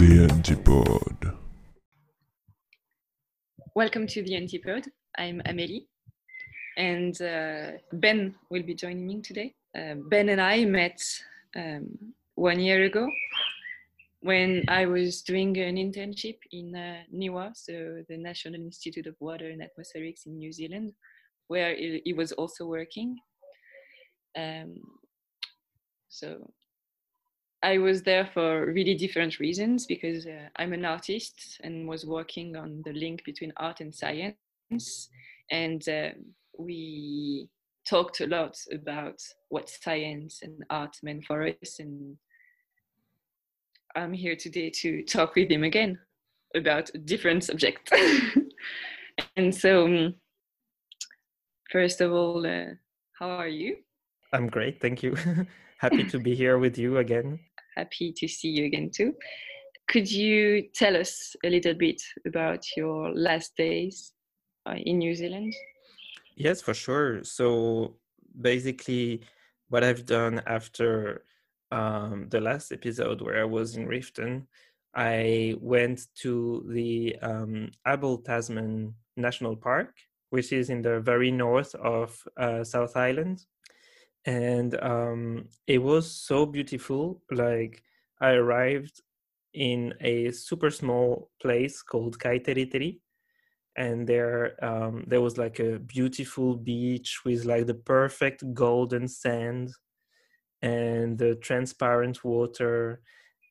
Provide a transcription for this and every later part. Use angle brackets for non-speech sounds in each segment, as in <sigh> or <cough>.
The Antipode. Welcome to the Antipode. I'm Amélie, and uh, Ben will be joining me today. Uh, ben and I met um, one year ago when I was doing an internship in uh, NIWA, so the National Institute of Water and Atmospherics in New Zealand, where he was also working. Um, so I was there for really different reasons because uh, I'm an artist and was working on the link between art and science. And uh, we talked a lot about what science and art meant for us. And I'm here today to talk with him again about a different subject. <laughs> and so, um, first of all, uh, how are you? I'm great, thank you. <laughs> Happy to be here with you again. Happy to see you again too. Could you tell us a little bit about your last days uh, in New Zealand? Yes, for sure. So basically, what I've done after um, the last episode where I was in Reefton, I went to the um, Abel Tasman National Park, which is in the very north of uh, South Island. And um, it was so beautiful. Like, I arrived in a super small place called Kaiteriteri. And there, um, there was like a beautiful beach with like the perfect golden sand and the transparent water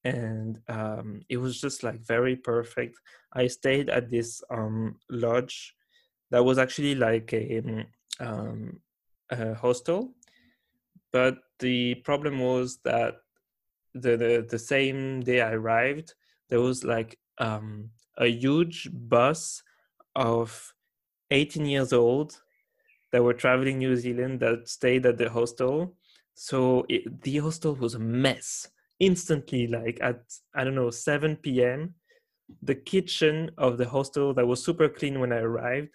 and um, it was just like very perfect i stayed at this um, lodge that was actually like a, um, a hostel but the problem was that the, the the same day i arrived there was like um, a huge bus of 18 years old that were traveling new zealand that stayed at the hostel. So it, the hostel was a mess instantly like at i don't know 7 p.m the kitchen of the hostel that was super clean when i arrived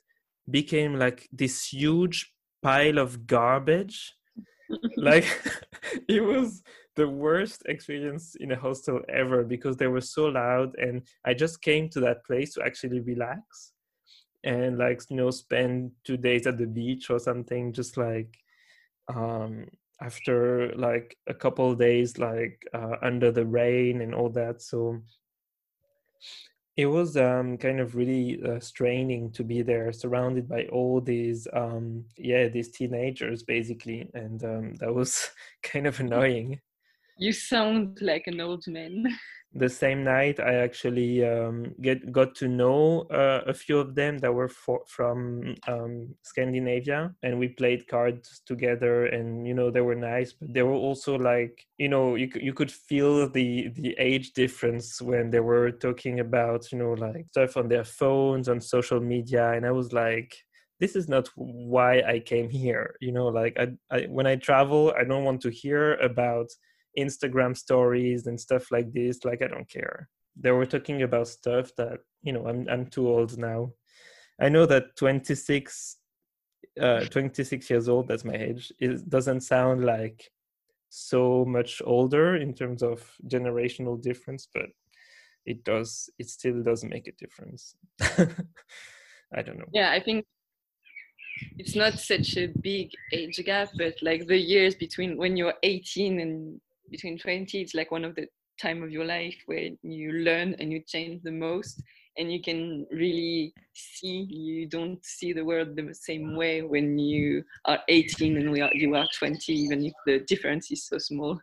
became like this huge pile of garbage like <laughs> it was the worst experience in a hostel ever because they were so loud and i just came to that place to actually relax and like you know spend two days at the beach or something just like um after like a couple of days like uh, under the rain and all that. So it was um, kind of really uh, straining to be there surrounded by all these um, yeah these teenagers basically and um, that was <laughs> kind of annoying You sound like an old man. <laughs> the same night i actually um, get got to know uh, a few of them that were for, from um, scandinavia and we played cards together and you know they were nice but they were also like you know you, you could feel the the age difference when they were talking about you know like stuff on their phones on social media and i was like this is not why i came here you know like I, I when i travel i don't want to hear about Instagram stories and stuff like this. Like I don't care. They were talking about stuff that you know. I'm I'm too old now. I know that 26, uh, 26 years old. That's my age. It doesn't sound like so much older in terms of generational difference, but it does. It still does make a difference. <laughs> I don't know. Yeah, I think it's not such a big age gap, but like the years between when you're 18 and between 20, it's like one of the time of your life where you learn and you change the most and you can really see you don't see the world the same way when you are 18 and we are, you are 20 even if the difference is so small.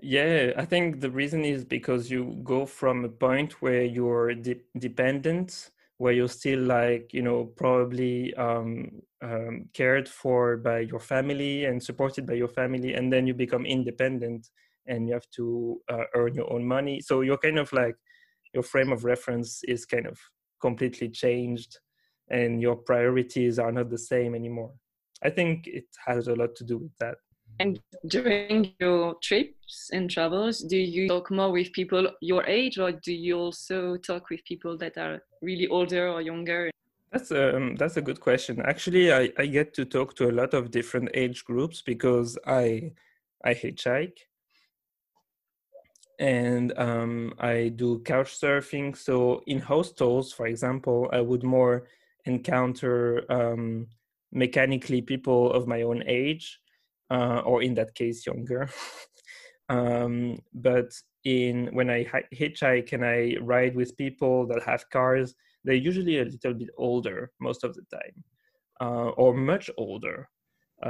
Yeah, I think the reason is because you go from a point where you're de- dependent, where you're still like, you know, probably um, um, cared for by your family and supported by your family, and then you become independent and you have to uh, earn your own money. So you're kind of like, your frame of reference is kind of completely changed, and your priorities are not the same anymore. I think it has a lot to do with that. And during your trips and travels, do you talk more with people your age, or do you also talk with people that are really older or younger? That's um that's a good question. Actually, I, I get to talk to a lot of different age groups because I I hitchhike. and um, I do couch surfing. So in hostels, for example, I would more encounter um, mechanically people of my own age, uh, or in that case, younger. <laughs> um, but in when I hitchhike and I ride with people that have cars, they're usually a little bit older most of the time, uh, or much older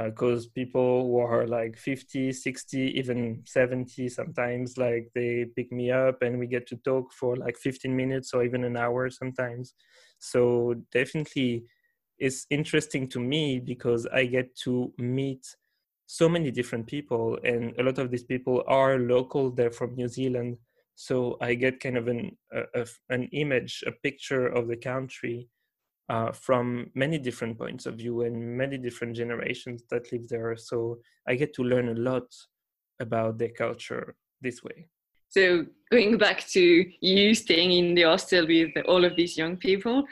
because uh, people who are like 50 60 even 70 sometimes like they pick me up and we get to talk for like 15 minutes or even an hour sometimes so definitely it's interesting to me because i get to meet so many different people and a lot of these people are local they're from new zealand so i get kind of an a, a, an image a picture of the country uh, from many different points of view and many different generations that live there. So I get to learn a lot about their culture this way. So going back to you staying in the hostel with all of these young people,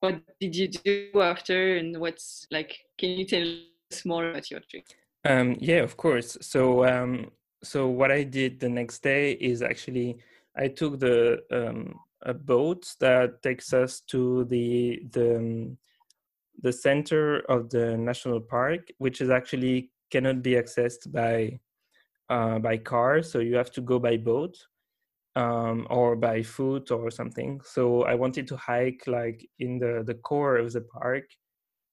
what did you do after and what's like, can you tell us more about your trip? Um, yeah, of course. So, um, so what I did the next day is actually I took the um, a boat that takes us to the the um, the center of the national park, which is actually cannot be accessed by uh, by car, so you have to go by boat um, or by foot or something. So I wanted to hike like in the the core of the park,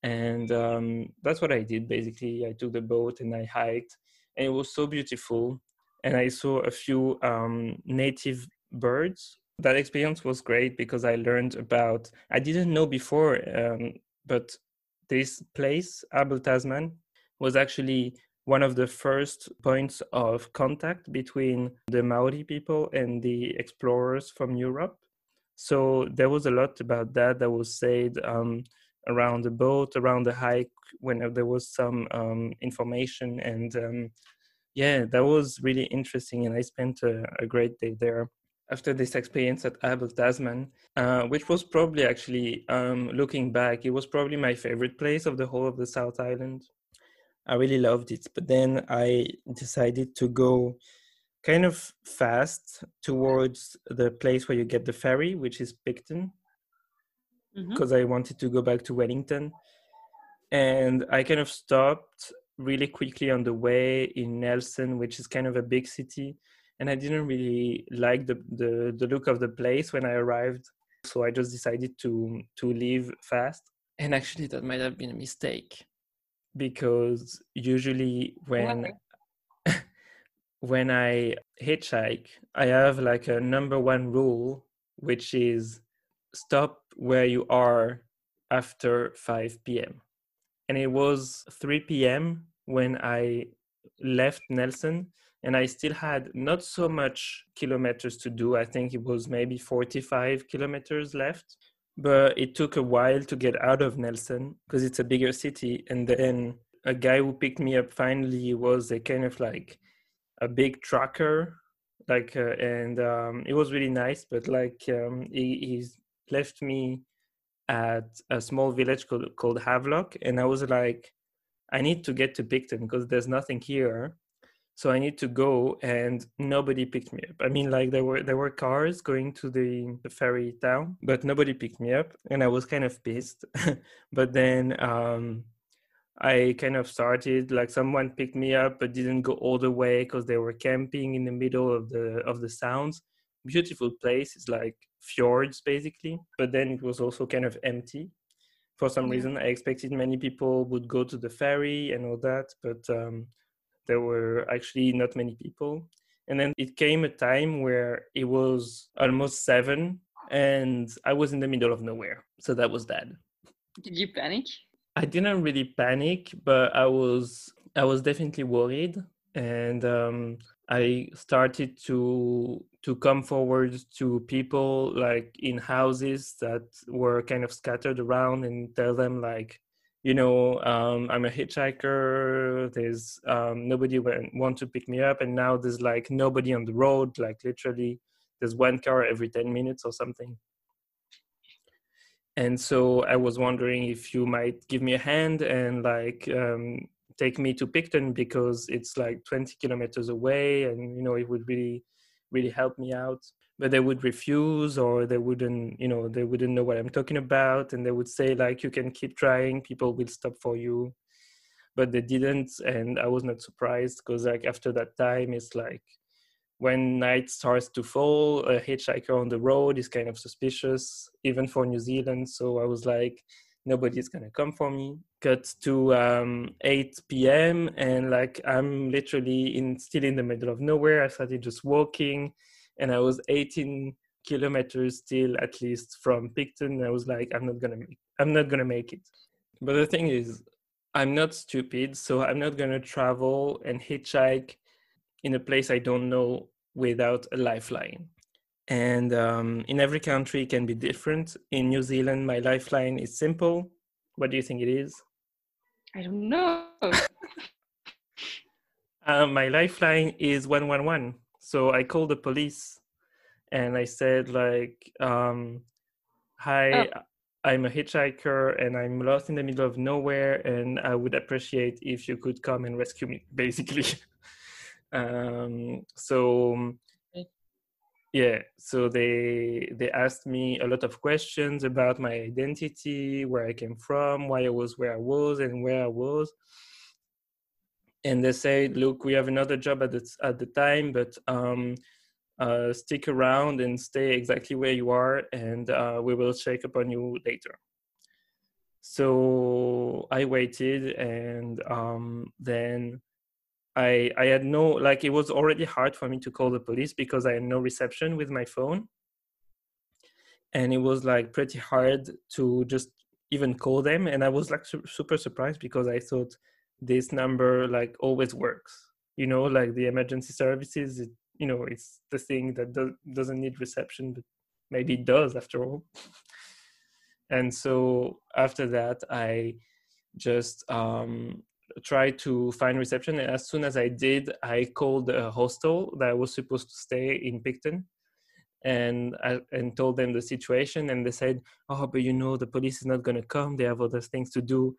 and um, that's what I did basically. I took the boat and I hiked, and it was so beautiful. And I saw a few um, native birds that experience was great because I learned about I didn't know before, um, but this place Abel Tasman was actually one of the first points of contact between the Maori people and the explorers from Europe. So there was a lot about that that was said um, around the boat, around the hike, when there was some um, information. And um, yeah, that was really interesting. And I spent a, a great day there after this experience at Abel Tasman, uh, which was probably actually, um, looking back, it was probably my favorite place of the whole of the South Island. I really loved it. But then I decided to go kind of fast towards the place where you get the ferry, which is Picton, because mm-hmm. I wanted to go back to Wellington. And I kind of stopped really quickly on the way in Nelson, which is kind of a big city and I didn't really like the, the, the look of the place when I arrived. So I just decided to to leave fast. And actually, that might have been a mistake because usually when <laughs> when I hitchhike, I have like a number one rule, which is stop where you are after 5 p.m. And it was 3 p.m. when I left Nelson and I still had not so much kilometers to do. I think it was maybe 45 kilometers left, but it took a while to get out of Nelson because it's a bigger city. And then a guy who picked me up finally was a kind of like a big trucker, like, uh, and um, it was really nice. But like, um, he he's left me at a small village called, called Havelock, and I was like, I need to get to Picton because there's nothing here. So i need to go and nobody picked me up. I mean like there were there were cars going to the, the ferry town but nobody picked me up and i was kind of pissed. <laughs> But then um i kind of started like someone picked me up but didn't go all the way because they were camping in the middle of the of the sounds beautiful place it's like fjords basically but then it was also kind of empty for some yeah. reason i expected many people would go to the ferry and all that but um there were actually not many people. And then it came a time where it was almost seven and I was in the middle of nowhere. So that was that. Did you panic? I didn't really panic, but I was I was definitely worried and um, I started to to come forward to people like in houses that were kind of scattered around and tell them like you know, um, I'm a hitchhiker. There's um, nobody want to pick me up, and now there's like nobody on the road. Like literally, there's one car every ten minutes or something. And so I was wondering if you might give me a hand and like um, take me to Picton because it's like 20 kilometers away, and you know it would really really help me out but they would refuse or they wouldn't you know they wouldn't know what i'm talking about. And they would say like you can keep trying. People will stop for you. But they didn't. And i was not surprised because like after that time it's like when night starts to fall a hitchhiker on the road is kind of suspicious even for new zealand. So i was like nobody's gonna come for me cut to um, 8 p.m and like i'm literally in still in the middle of nowhere. I started just walking and i was 18 kilometers still at least from picton. I was like i'm not gonna make i'm not gonna make it. But the thing is i'm not stupid so i'm not gonna travel and hitchhike in a place i don't know without a lifeline. And um, in every country it can be different. In new zealand my lifeline is simple. What do you think it is i don't know. <laughs> Uh, my lifeline is 111 so i called the police and i said like um, hi oh. i'm a hitchhiker and i'm lost in the middle of nowhere and i would appreciate if you could come and rescue me <laughs> basically. <laughs> Um, so yeah so they they asked me a lot of questions about my identity where i came from why i was where i was and where i was. And they said look we have another job at the, at the time but um, uh, stick around and stay exactly where you are and uh, we will check upon you later. So i waited and um, then I I had no like it was already hard for me to call the police because I had no reception with my phone. And it was like pretty hard to just even call them and I was like su- super surprised because I thought this number like always works. You know, like the emergency services, it, you know, it's the thing that do- doesn't need reception but maybe it does after all. <laughs> and so after that I just um try to find reception. And as soon as I did, I called a hostel that I was supposed to stay in Picton and I, and told them the situation. And they said oh but you know the police is not going to come. They have other things to do.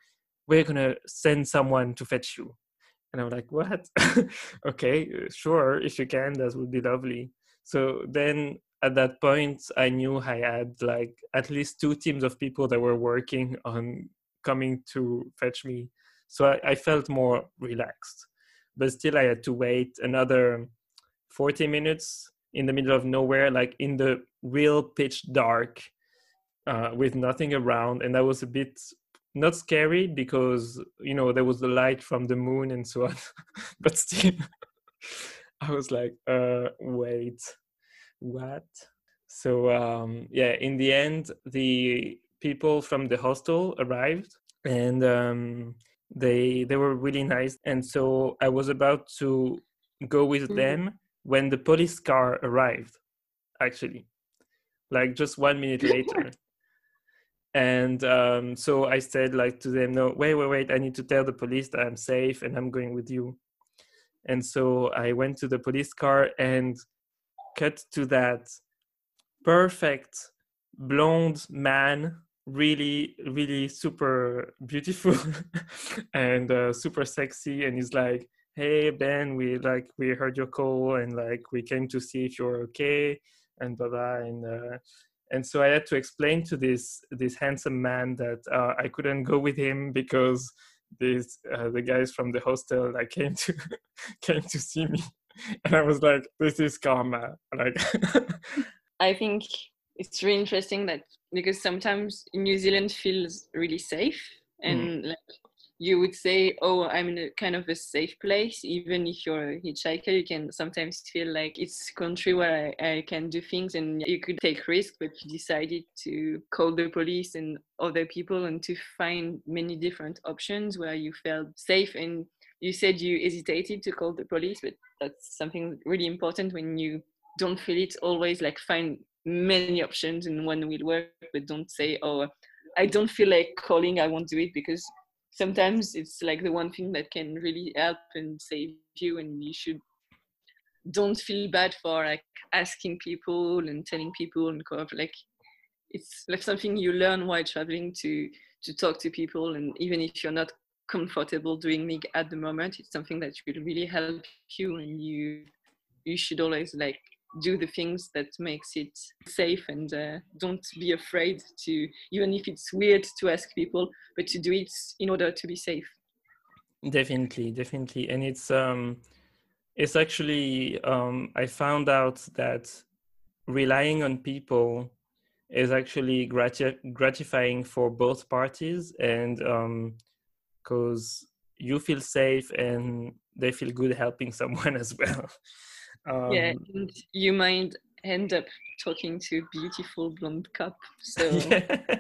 We're going to send someone to fetch you. And i'm like what? <laughs> Okay sure if you can that would be lovely. So then at that point i knew i had like at least two teams of people that were working on coming to fetch me so I, I felt more relaxed but still i had to wait another 40 minutes in the middle of nowhere like in the real pitch dark uh, with nothing around. And that was a bit not scary because you know there was the light from the moon and so on. <laughs> But still <laughs> i was like uh wait what? So um yeah in the end the people from the hostel arrived and um they they were really nice. And so i was about to go with mm-hmm. them when the police car arrived actually like just one minute later. And um, so i said like to them no wait wait wait. I need to tell the police that i'm safe and i'm going with you. And so i went to the police car and cut to that perfect blonde man really really super beautiful <laughs> and uh, super sexy and he's like hey ben we like we heard your call and like we came to see if you're okay and blah blah and uh, and so i had to explain to this this handsome man that uh, i couldn't go with him because these uh, the guys from the hostel like came to <laughs> came to see me. And i was like this is karma. Like i think it's really interesting that because sometimes New Zealand feels really safe and mm. like you would say, oh, I'm in a kind of a safe place. Even if you're a hitchhiker, you can sometimes feel like it's a country where I, I can do things and you could take risks, but you decided to call the police and other people and to find many different options where you felt safe. And you said you hesitated to call the police, but that's something really important when you don't feel it always like find many options and one will work but don't say oh i don't feel like calling i won't do it because sometimes it's like the one thing that can really help and save you and you should don't feel bad for like asking people and telling people and co like it's like something you learn while traveling to to talk to people and even if you're not comfortable doing it at the moment it's something that will really help you and you you should always like do the things that makes it safe and uh, don't be afraid to even if it's weird to ask people but to do it in order to be safe. Definitely definitely. And it's um it's actually um i found out that relying on people is actually grati- gratifying for both parties and um because you feel safe and they feel good helping <laughs> someone as well um, yeah and you might end up talking to beautiful blonde cop so <laughs> yeah.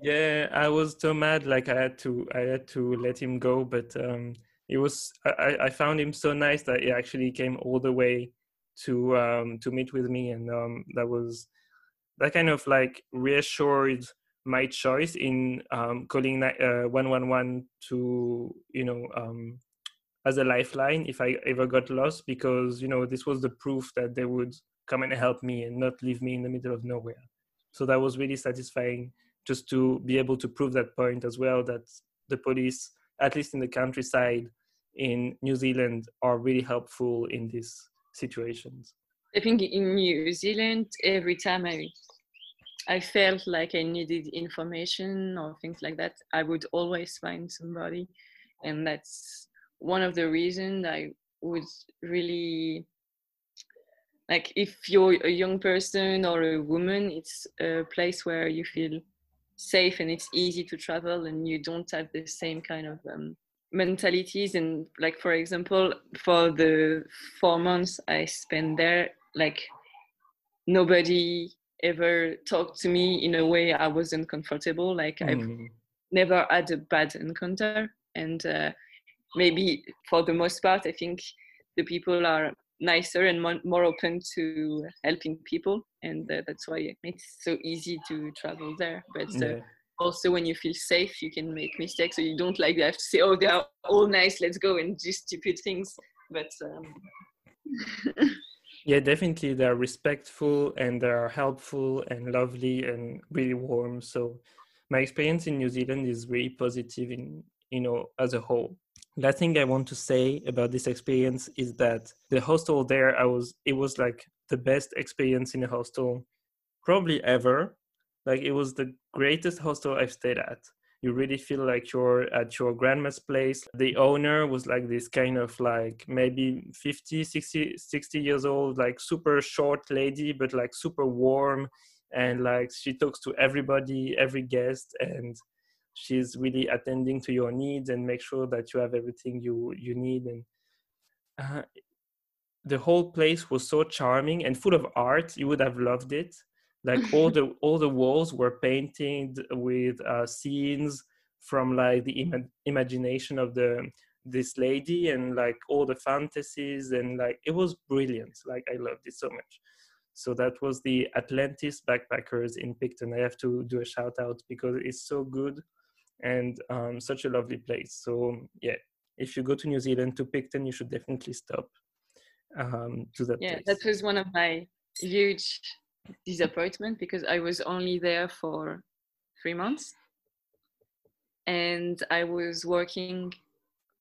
yeah i was so mad like i had to i had to let him go but um it was i i found him so nice that he actually came all the way to um to meet with me and um that was that kind of like reassured my choice in um calling uh 111 to you know um as a lifeline if i ever got lost because you know this was the proof that they would come and help me and not leave me in the middle of nowhere so that was really satisfying just to be able to prove that point as well that the police, at least in the countryside in New Zealand, are really helpful in these situations. I think in New Zealand, every time I I felt like I needed information or things like that, I would always find somebody, and that's one of the reasons I would really like if you're a young person or a woman, it's a place where you feel safe and it's easy to travel and you don't have the same kind of um, mentalities. And like for example for the four months i spent there like nobody ever talked to me in a way i wasn't comfortable. Like mm. i've never had a bad encounter. And uh, maybe for the most part i think the people are nicer and more, more open to helping people and uh, that's why it's so easy to travel there. But uh, yeah. also when you feel safe you can make mistakes. So you don't like to have to say oh they are all nice let's go and do stupid things. But um... <laughs> yeah definitely they're respectful and they're helpful and lovely and really warm. So my experience in new zealand is really positive in you know as a whole last thing I want to say about this experience is that the hostel there, I was, it was like the best experience in a hostel probably ever. Like it was the greatest hostel I've stayed at. You really feel like you're at your grandma's place. The owner was like this kind of like maybe 50, 60, 60 years old, like super short lady, but like super warm. And like she talks to everybody, every guest. And she's really attending to your needs and make sure that you have everything you you need. And uh, the whole place was so charming and full of art. You would have loved it. Like <laughs> all the all the walls were painted with uh, scenes from like the Im- imagination of the this lady and like all the fantasies and like it was brilliant. Like i loved it so much. So that was the atlantis backpackers in picton. I have to do a shout out because it's so good and um, such a lovely place. So yeah, if you go to New Zealand to Picton, you should definitely stop um, to that. Yeah, place. that was one of my huge disappointment because I was only there for three months, and I was working,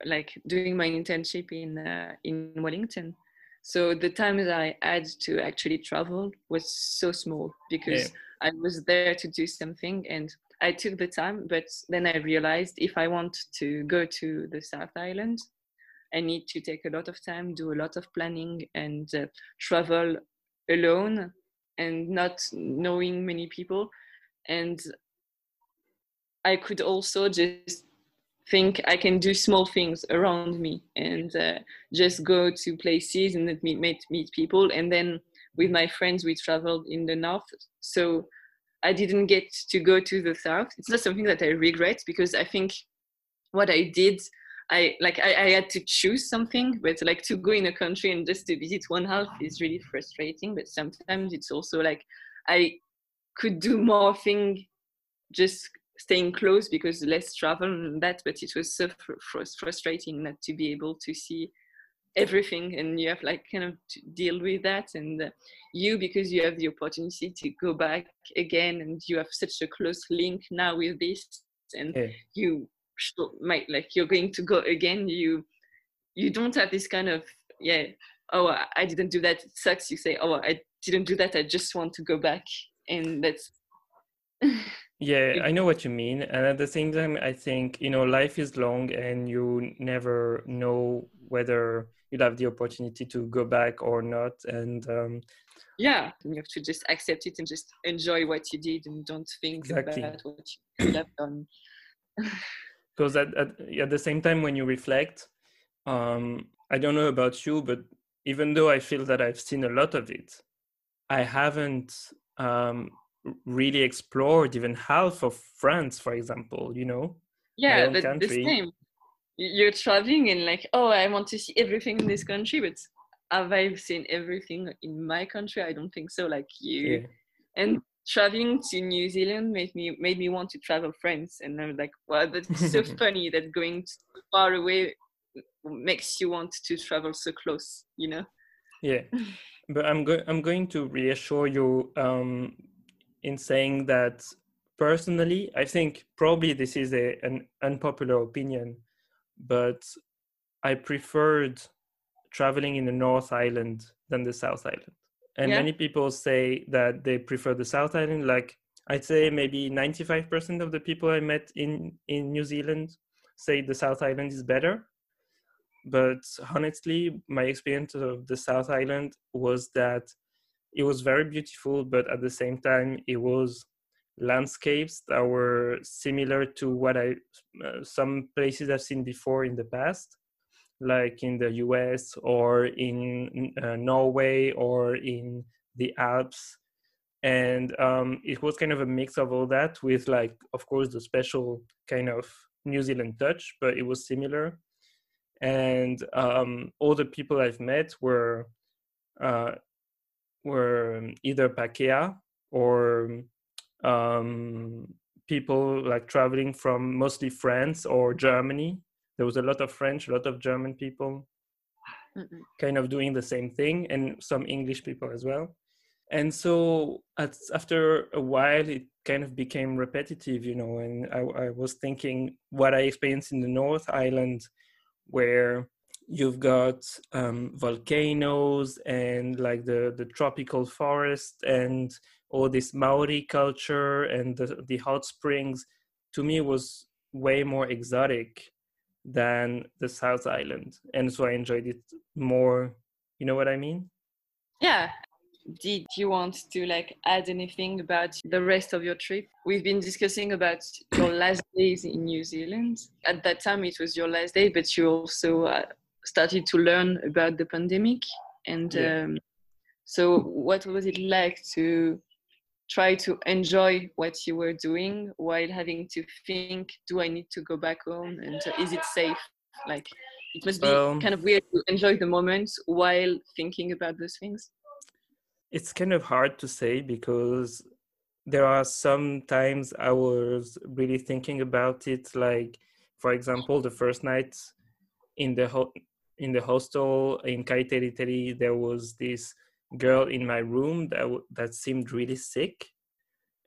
like doing my internship in uh, in Wellington. So the time that I had to actually travel was so small because yeah. I was there to do something and I took the time, but then I realized if I want to go to the South Island, I need to take a lot of time, do a lot of planning, and uh, travel alone and not knowing many people. And I could also just think I can do small things around me and uh, just go to places and meet, meet meet people. And then with my friends, we traveled in the north. So I didn't get to go to the south. It's not something that I regret because I think what I did, I like I, I, had to choose something, but like to go in a country and just to visit one half is really frustrating. But sometimes it's also like I could do more thing just staying close because less travel and that, but it was so fr- frustrating not to be able to see everything and you have like kind of to deal with that and uh, you because you have the opportunity to go back again and you have such a close link now with this and yeah. you might like you're going to go again you you don't have this kind of yeah oh i didn't do that it sucks you say oh i didn't do that i just want to go back and that's <laughs> yeah i know what you mean and at the same time i think you know life is long and you never know whether you'll have the opportunity to go back or not and um, yeah you have to just accept it and just enjoy what you did and don't think exactly. about what you could have done. <laughs> Because at, at, at the same time when you reflect um, i don't know about you but even though i feel that i've seen a lot of it i haven't um, really explored even half of france for example you know yeah the same you're traveling and like oh i want to see everything in this country but have i seen everything in my country? I don't think so like you yeah. and traveling to new zealand made me made me want to travel france and i'm like wow that's <laughs> so funny that going far away makes you want to travel so close you know? Yeah. <laughs> But i'm going i'm going to reassure you um in saying that personally i think probably this is a, an unpopular opinion but I preferred traveling in the North Island than the South Island. And yeah. many people say that they prefer the South Island. Like I'd say maybe 95% of the people I met in, in New Zealand say the South Island is better. But honestly, my experience of the South Island was that it was very beautiful, but at the same time, it was landscapes that were similar to what I uh, some places I've seen before in the past, like in the U.S. or in uh, Norway or in the Alps, and um, it was kind of a mix of all that with like, of course, the special kind of New Zealand touch, but it was similar. And um, all the people I've met were uh, were either Pākehā or um, people like traveling from mostly France or Germany. There was a lot of French, a lot of German people Mm-mm. kind of doing the same thing, and some English people as well. And so at, after a while, it kind of became repetitive, you know. And I, I was thinking what I experienced in the North Island, where you've got um, volcanoes and like the the tropical forest and all this Maori culture and the, the hot springs to me was way more exotic than the South Island. And so I enjoyed it more. You know what I mean? Yeah. Did you want to like add anything about the rest of your trip? We've been discussing about your last days in New Zealand. At that time, it was your last day, but you also uh, started to learn about the pandemic. And yeah. um, so, what was it like to try to enjoy what you were doing while having to think do i need to go back home and is it safe like it must be um, kind of weird to enjoy the moment while thinking about those things it's kind of hard to say because there are some times i was really thinking about it like for example the first night in the ho- in the hostel in Kaiteriteri, there was this girl in my room that that seemed really sick.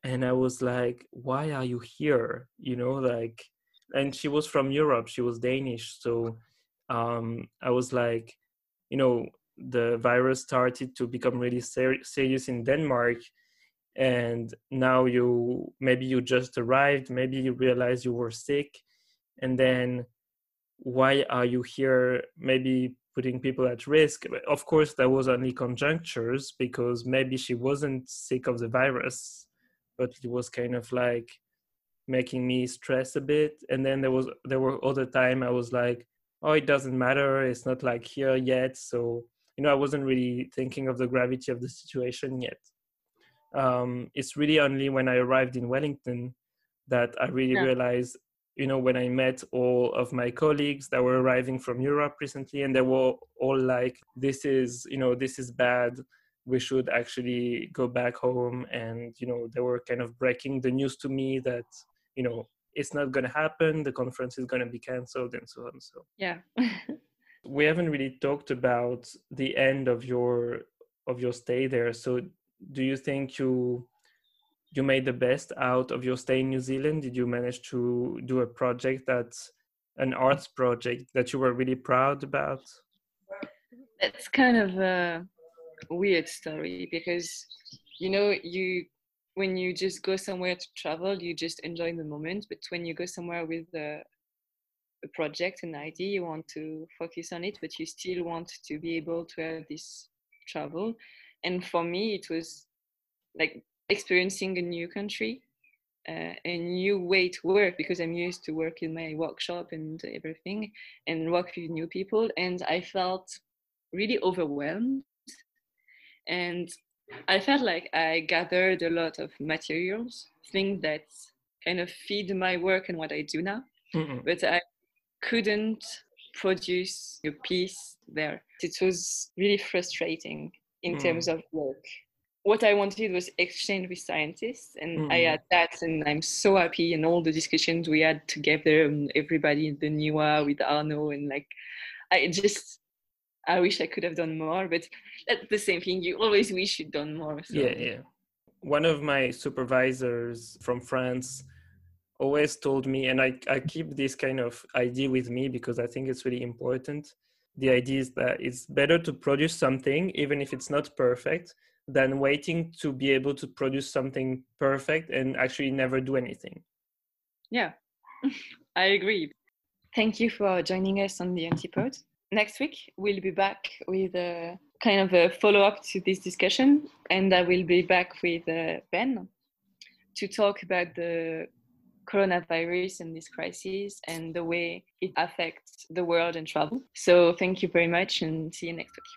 And i was like why are you here? You know like and she was from europe she was danish. So um i was like you know the virus started to become really ser- serious in denmark. And now you maybe you just arrived maybe you realize you were sick. And then why are you here maybe putting people at risk. Of course, there was only conjunctures because maybe she wasn't sick of the virus, but it was kind of like making me stress a bit. And then there was there were other time I was like, oh, it doesn't matter. It's not like here yet. So you know, I wasn't really thinking of the gravity of the situation yet. Um, it's really only when I arrived in Wellington that I really yeah. realized you know when i met all of my colleagues that were arriving from europe recently and they were all like this is you know this is bad. We should actually go back home. And you know they were kind of breaking the news to me that you know it's not going to happen. The conference is going to be cancelled and so on so yeah. <laughs> We haven't really talked about the end of your of your stay there. So do you think you you made the best out of your stay in New Zealand? Did you manage to do a project that's an arts project that you were really proud about? That's kind of a weird story because you know you when you just go somewhere to travel you just enjoy the moment but when you go somewhere with a, a project an idea you want to focus on it but you still want to be able to have this travel and for me it was like experiencing a new country uh, a new way to work because i'm used to work in my workshop and everything and work with new people and i felt really overwhelmed and I felt like I gathered a lot of materials, things that kind of feed my work and what I do now, Mm-mm. but I couldn't produce a piece there. It was really frustrating in mm. terms of work. What I wanted was exchange with scientists, and mm. I had that, and I'm so happy. And all the discussions we had together, and everybody in the NIWA with Arno, and like, I just I wish I could have done more, but that's the same thing. You always wish you'd done more. So. Yeah, yeah. One of my supervisors from France always told me, and I, I keep this kind of idea with me because I think it's really important. The idea is that it's better to produce something, even if it's not perfect, than waiting to be able to produce something perfect and actually never do anything. Yeah, <laughs> I agree. Thank you for joining us on the Antipode next week we'll be back with a kind of a follow-up to this discussion and i will be back with uh, ben to talk about the coronavirus and this crisis and the way it affects the world and travel so thank you very much and see you next week